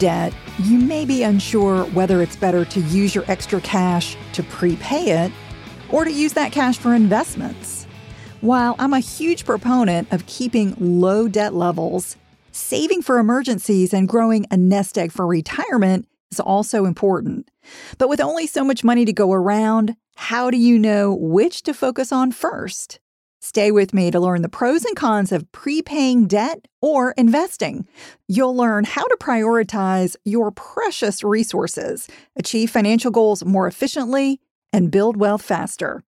Debt, you may be unsure whether it's better to use your extra cash to prepay it or to use that cash for investments. While I'm a huge proponent of keeping low debt levels, saving for emergencies and growing a nest egg for retirement is also important. But with only so much money to go around, how do you know which to focus on first? Stay with me to learn the pros and cons of prepaying debt or investing. You'll learn how to prioritize your precious resources, achieve financial goals more efficiently, and build wealth faster.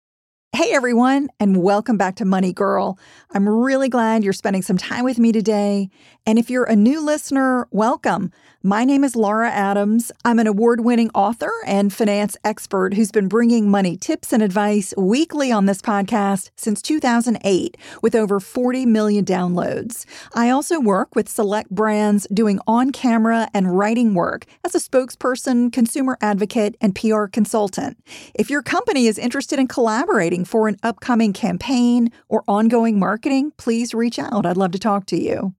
Hey everyone, and welcome back to Money Girl. I'm really glad you're spending some time with me today. And if you're a new listener, welcome. My name is Laura Adams. I'm an award winning author and finance expert who's been bringing money tips and advice weekly on this podcast since 2008 with over 40 million downloads. I also work with select brands doing on camera and writing work as a spokesperson, consumer advocate, and PR consultant. If your company is interested in collaborating for an upcoming campaign or ongoing marketing, please reach out. I'd love to talk to you.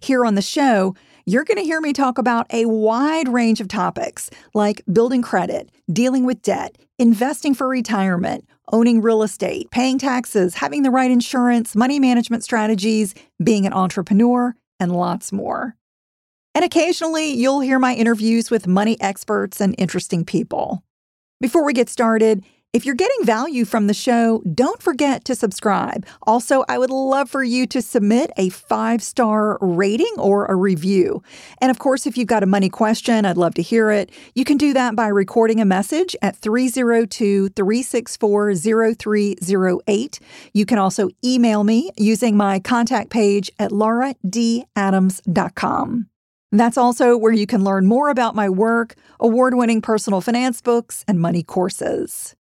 Here on the show, you're going to hear me talk about a wide range of topics like building credit, dealing with debt, investing for retirement, owning real estate, paying taxes, having the right insurance, money management strategies, being an entrepreneur, and lots more. And occasionally, you'll hear my interviews with money experts and interesting people. Before we get started, if you're getting value from the show, don't forget to subscribe. Also, I would love for you to submit a five star rating or a review. And of course, if you've got a money question, I'd love to hear it. You can do that by recording a message at 302 364 0308. You can also email me using my contact page at lauradadams.com. That's also where you can learn more about my work, award winning personal finance books, and money courses.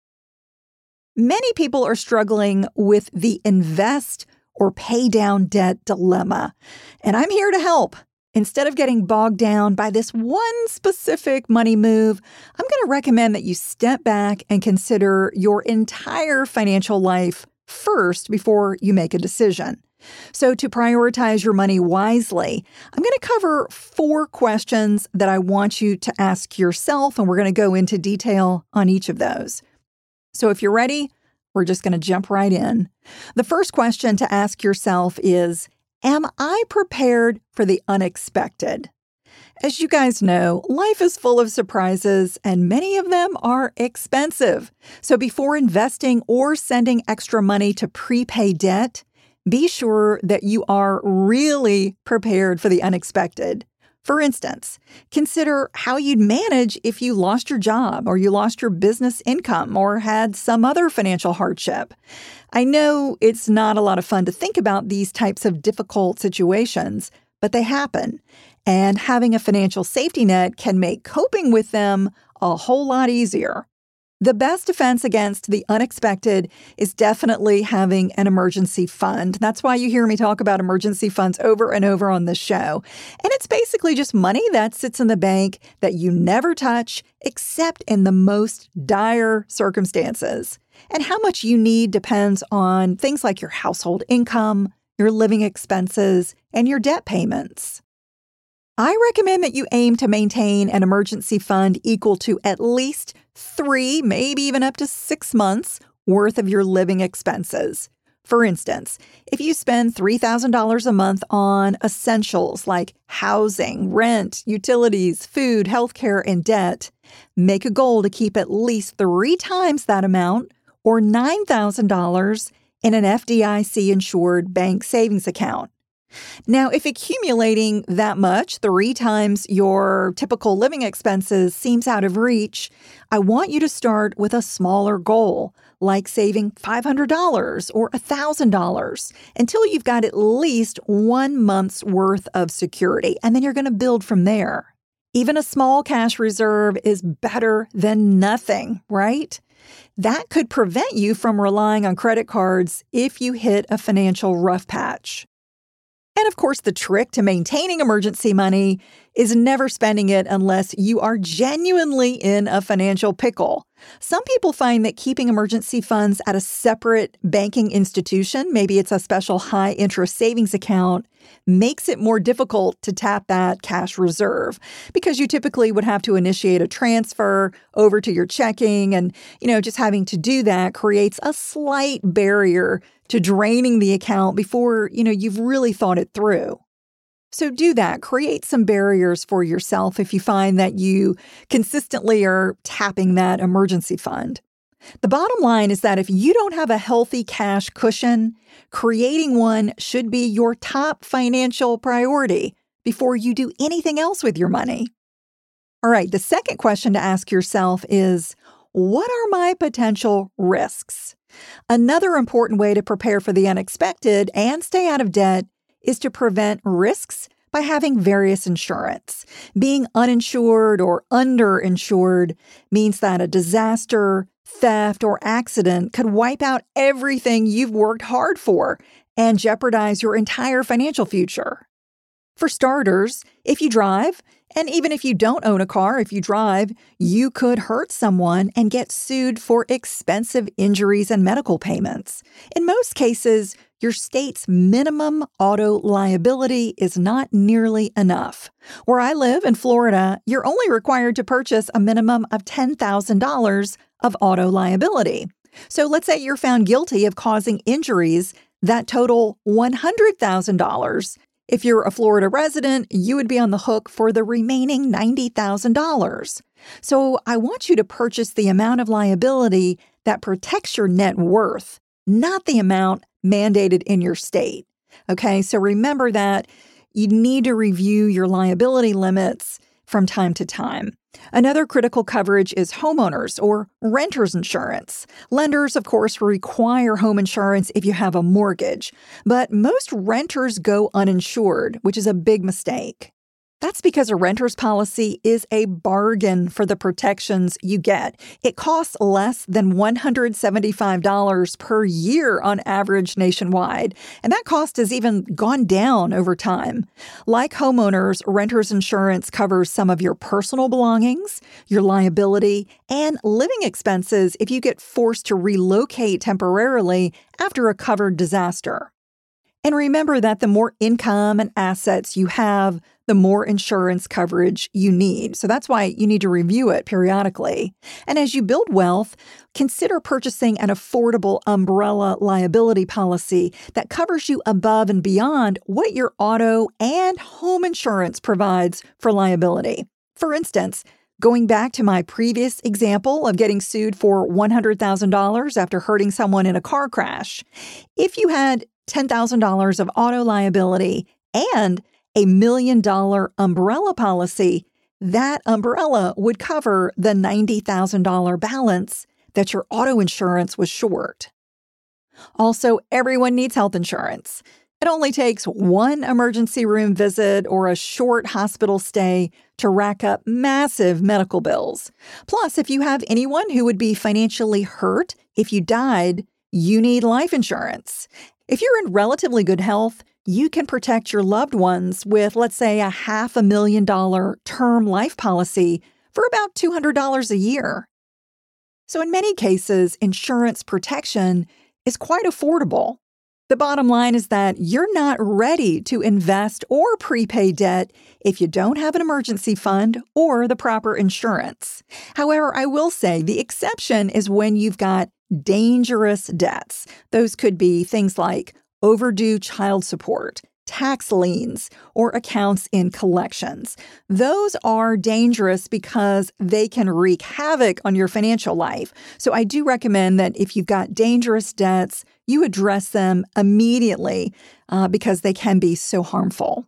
Many people are struggling with the invest or pay down debt dilemma, and I'm here to help. Instead of getting bogged down by this one specific money move, I'm going to recommend that you step back and consider your entire financial life first before you make a decision. So, to prioritize your money wisely, I'm going to cover four questions that I want you to ask yourself, and we're going to go into detail on each of those. So, if you're ready, we're just going to jump right in. The first question to ask yourself is Am I prepared for the unexpected? As you guys know, life is full of surprises, and many of them are expensive. So, before investing or sending extra money to prepay debt, be sure that you are really prepared for the unexpected. For instance, consider how you'd manage if you lost your job or you lost your business income or had some other financial hardship. I know it's not a lot of fun to think about these types of difficult situations, but they happen. And having a financial safety net can make coping with them a whole lot easier. The best defense against the unexpected is definitely having an emergency fund. That's why you hear me talk about emergency funds over and over on this show. And it's basically just money that sits in the bank that you never touch except in the most dire circumstances. And how much you need depends on things like your household income, your living expenses, and your debt payments. I recommend that you aim to maintain an emergency fund equal to at least three, maybe even up to six months worth of your living expenses. For instance, if you spend $3,000 a month on essentials like housing, rent, utilities, food, healthcare, and debt, make a goal to keep at least three times that amount or $9,000 in an FDIC insured bank savings account. Now, if accumulating that much, three times your typical living expenses, seems out of reach, I want you to start with a smaller goal, like saving $500 or $1,000 until you've got at least one month's worth of security, and then you're going to build from there. Even a small cash reserve is better than nothing, right? That could prevent you from relying on credit cards if you hit a financial rough patch. And of course, the trick to maintaining emergency money is never spending it unless you are genuinely in a financial pickle. Some people find that keeping emergency funds at a separate banking institution, maybe it's a special high interest savings account, makes it more difficult to tap that cash reserve because you typically would have to initiate a transfer over to your checking and you know just having to do that creates a slight barrier to draining the account before, you know, you've really thought it through. So do that. Create some barriers for yourself if you find that you consistently are tapping that emergency fund. The bottom line is that if you don't have a healthy cash cushion, creating one should be your top financial priority before you do anything else with your money. All right, the second question to ask yourself is what are my potential risks? Another important way to prepare for the unexpected and stay out of debt is to prevent risks by having various insurance. Being uninsured or underinsured means that a disaster, theft, or accident could wipe out everything you've worked hard for and jeopardize your entire financial future. For starters, if you drive, and even if you don't own a car, if you drive, you could hurt someone and get sued for expensive injuries and medical payments. In most cases, your state's minimum auto liability is not nearly enough. Where I live in Florida, you're only required to purchase a minimum of $10,000 of auto liability. So let's say you're found guilty of causing injuries that total $100,000 if you're a Florida resident, you would be on the hook for the remaining $90,000. So I want you to purchase the amount of liability that protects your net worth, not the amount mandated in your state. Okay, so remember that you need to review your liability limits from time to time. Another critical coverage is homeowners or renters insurance. Lenders, of course, require home insurance if you have a mortgage, but most renters go uninsured, which is a big mistake. That's because a renter's policy is a bargain for the protections you get. It costs less than $175 per year on average nationwide, and that cost has even gone down over time. Like homeowners, renter's insurance covers some of your personal belongings, your liability, and living expenses if you get forced to relocate temporarily after a covered disaster. And remember that the more income and assets you have, the more insurance coverage you need. So that's why you need to review it periodically. And as you build wealth, consider purchasing an affordable umbrella liability policy that covers you above and beyond what your auto and home insurance provides for liability. For instance, Going back to my previous example of getting sued for $100,000 after hurting someone in a car crash, if you had $10,000 of auto liability and a million dollar umbrella policy, that umbrella would cover the $90,000 balance that your auto insurance was short. Also, everyone needs health insurance. It only takes one emergency room visit or a short hospital stay to rack up massive medical bills. Plus, if you have anyone who would be financially hurt if you died, you need life insurance. If you're in relatively good health, you can protect your loved ones with, let's say, a half a million dollar term life policy for about $200 a year. So, in many cases, insurance protection is quite affordable. The bottom line is that you're not ready to invest or prepay debt if you don't have an emergency fund or the proper insurance. However, I will say the exception is when you've got dangerous debts. Those could be things like overdue child support, tax liens, or accounts in collections. Those are dangerous because they can wreak havoc on your financial life. So I do recommend that if you've got dangerous debts, you address them immediately uh, because they can be so harmful.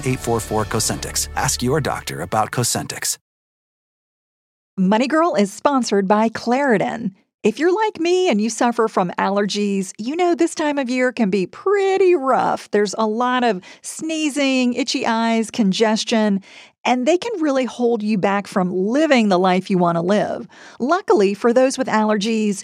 844 Cosentyx. Ask your doctor about Cosentyx. Money Girl is sponsored by Claritin. If you're like me and you suffer from allergies, you know this time of year can be pretty rough. There's a lot of sneezing, itchy eyes, congestion, and they can really hold you back from living the life you want to live. Luckily, for those with allergies,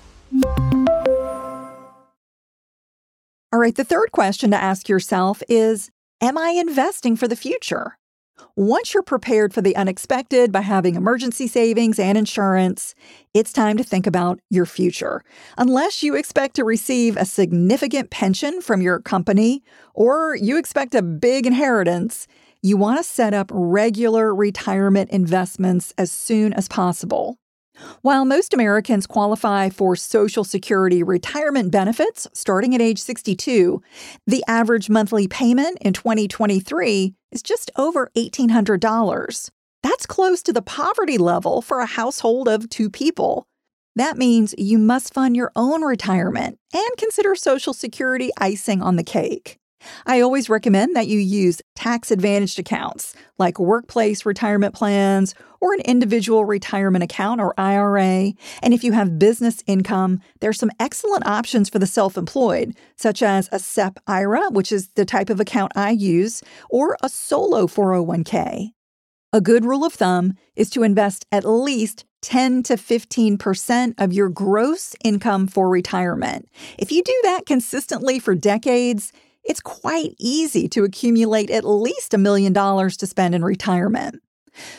Right, the third question to ask yourself is Am I investing for the future? Once you're prepared for the unexpected by having emergency savings and insurance, it's time to think about your future. Unless you expect to receive a significant pension from your company or you expect a big inheritance, you want to set up regular retirement investments as soon as possible. While most Americans qualify for Social Security retirement benefits starting at age 62, the average monthly payment in 2023 is just over $1,800. That's close to the poverty level for a household of two people. That means you must fund your own retirement and consider Social Security icing on the cake. I always recommend that you use tax advantaged accounts like workplace retirement plans or an individual retirement account or IRA. And if you have business income, there's some excellent options for the self employed, such as a SEP IRA, which is the type of account I use, or a solo 401k. A good rule of thumb is to invest at least 10 to 15% of your gross income for retirement. If you do that consistently for decades, it's quite easy to accumulate at least a million dollars to spend in retirement.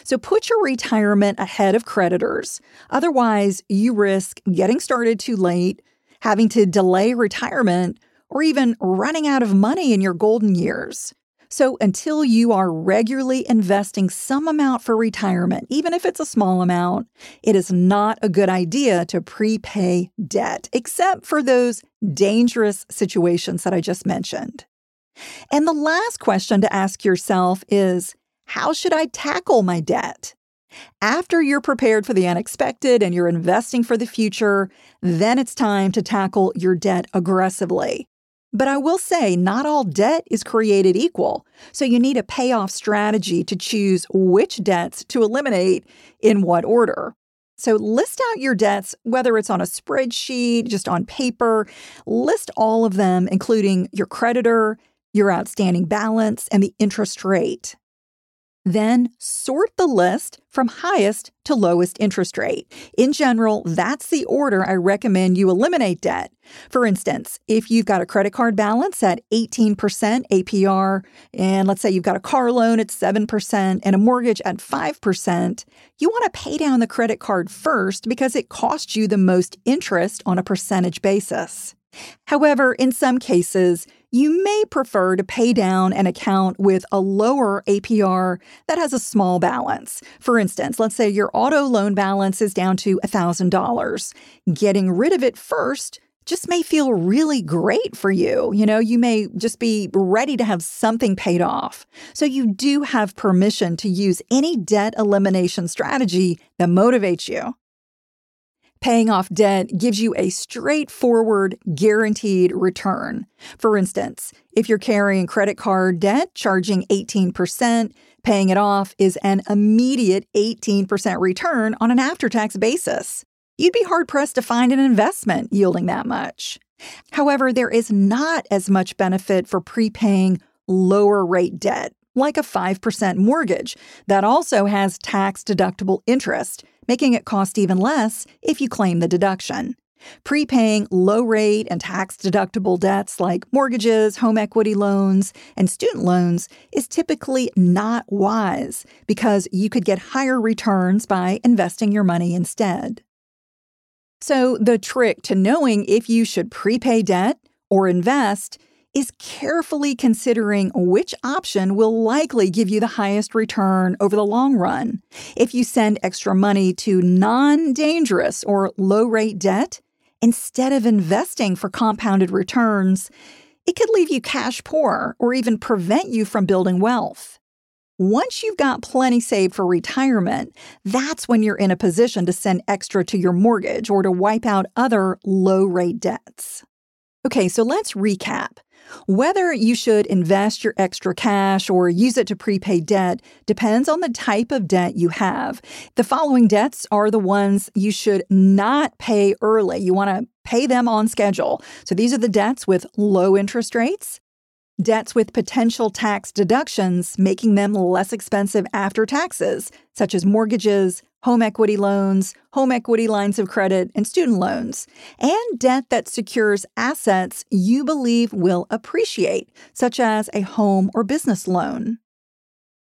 So put your retirement ahead of creditors. Otherwise, you risk getting started too late, having to delay retirement, or even running out of money in your golden years. So, until you are regularly investing some amount for retirement, even if it's a small amount, it is not a good idea to prepay debt, except for those dangerous situations that I just mentioned. And the last question to ask yourself is how should I tackle my debt? After you're prepared for the unexpected and you're investing for the future, then it's time to tackle your debt aggressively. But I will say, not all debt is created equal. So you need a payoff strategy to choose which debts to eliminate in what order. So list out your debts, whether it's on a spreadsheet, just on paper. List all of them, including your creditor, your outstanding balance, and the interest rate. Then sort the list from highest to lowest interest rate. In general, that's the order I recommend you eliminate debt. For instance, if you've got a credit card balance at 18% APR, and let's say you've got a car loan at 7% and a mortgage at 5%, you want to pay down the credit card first because it costs you the most interest on a percentage basis. However, in some cases, you may prefer to pay down an account with a lower APR that has a small balance. For instance, let's say your auto loan balance is down to $1,000. Getting rid of it first just may feel really great for you. You know, you may just be ready to have something paid off. So you do have permission to use any debt elimination strategy that motivates you. Paying off debt gives you a straightforward, guaranteed return. For instance, if you're carrying credit card debt charging 18%, paying it off is an immediate 18% return on an after tax basis. You'd be hard pressed to find an investment yielding that much. However, there is not as much benefit for prepaying lower rate debt, like a 5% mortgage, that also has tax deductible interest making it cost even less if you claim the deduction. Prepaying low rate and tax deductible debts like mortgages, home equity loans, and student loans is typically not wise because you could get higher returns by investing your money instead. So, the trick to knowing if you should prepay debt or invest is carefully considering which option will likely give you the highest return over the long run. If you send extra money to non dangerous or low rate debt, instead of investing for compounded returns, it could leave you cash poor or even prevent you from building wealth. Once you've got plenty saved for retirement, that's when you're in a position to send extra to your mortgage or to wipe out other low rate debts. Okay, so let's recap. Whether you should invest your extra cash or use it to prepay debt depends on the type of debt you have. The following debts are the ones you should not pay early. You want to pay them on schedule. So these are the debts with low interest rates, debts with potential tax deductions, making them less expensive after taxes, such as mortgages, home equity loans, home equity lines of credit, and student loans, and debt that secures assets you believe will appreciate, such as a home or business loan.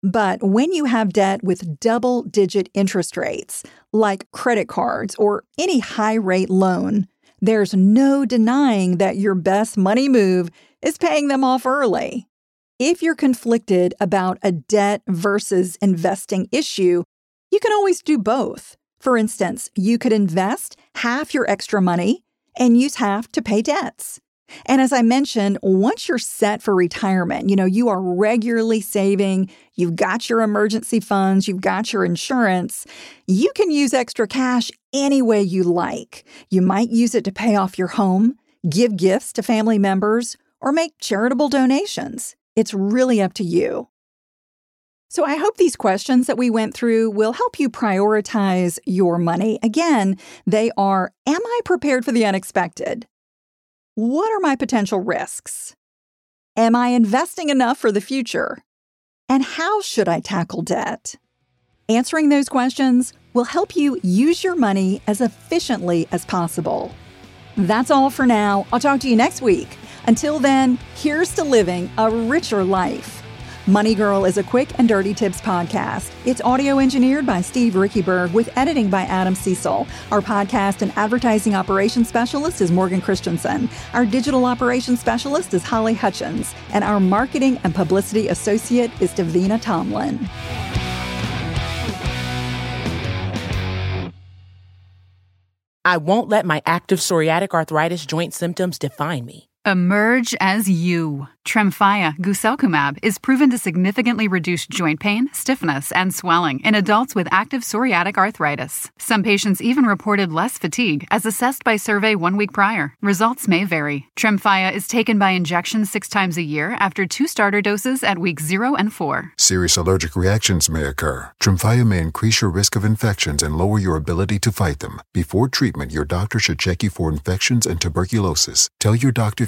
But when you have debt with double digit interest rates, like credit cards or any high rate loan, there's no denying that your best money move is paying them off early. If you're conflicted about a debt versus investing issue, you can always do both. For instance, you could invest half your extra money and use half to pay debts. And as I mentioned, once you're set for retirement, you know, you are regularly saving, you've got your emergency funds, you've got your insurance, you can use extra cash any way you like. You might use it to pay off your home, give gifts to family members, or make charitable donations. It's really up to you. So, I hope these questions that we went through will help you prioritize your money. Again, they are Am I prepared for the unexpected? What are my potential risks? Am I investing enough for the future? And how should I tackle debt? Answering those questions will help you use your money as efficiently as possible. That's all for now. I'll talk to you next week. Until then, here's to living a richer life. Money Girl is a quick and dirty tips podcast. It's audio engineered by Steve Riekeberg with editing by Adam Cecil. Our podcast and advertising operations specialist is Morgan Christensen. Our digital operations specialist is Holly Hutchins. And our marketing and publicity associate is Davina Tomlin. I won't let my active psoriatic arthritis joint symptoms define me. Emerge as you Tremfya guselkumab is proven to significantly reduce joint pain, stiffness, and swelling in adults with active psoriatic arthritis. Some patients even reported less fatigue as assessed by survey one week prior. Results may vary. Tremfya is taken by injection six times a year after two starter doses at week 0 and 4. Serious allergic reactions may occur. Tremfya may increase your risk of infections and lower your ability to fight them. Before treatment, your doctor should check you for infections and tuberculosis. Tell your doctor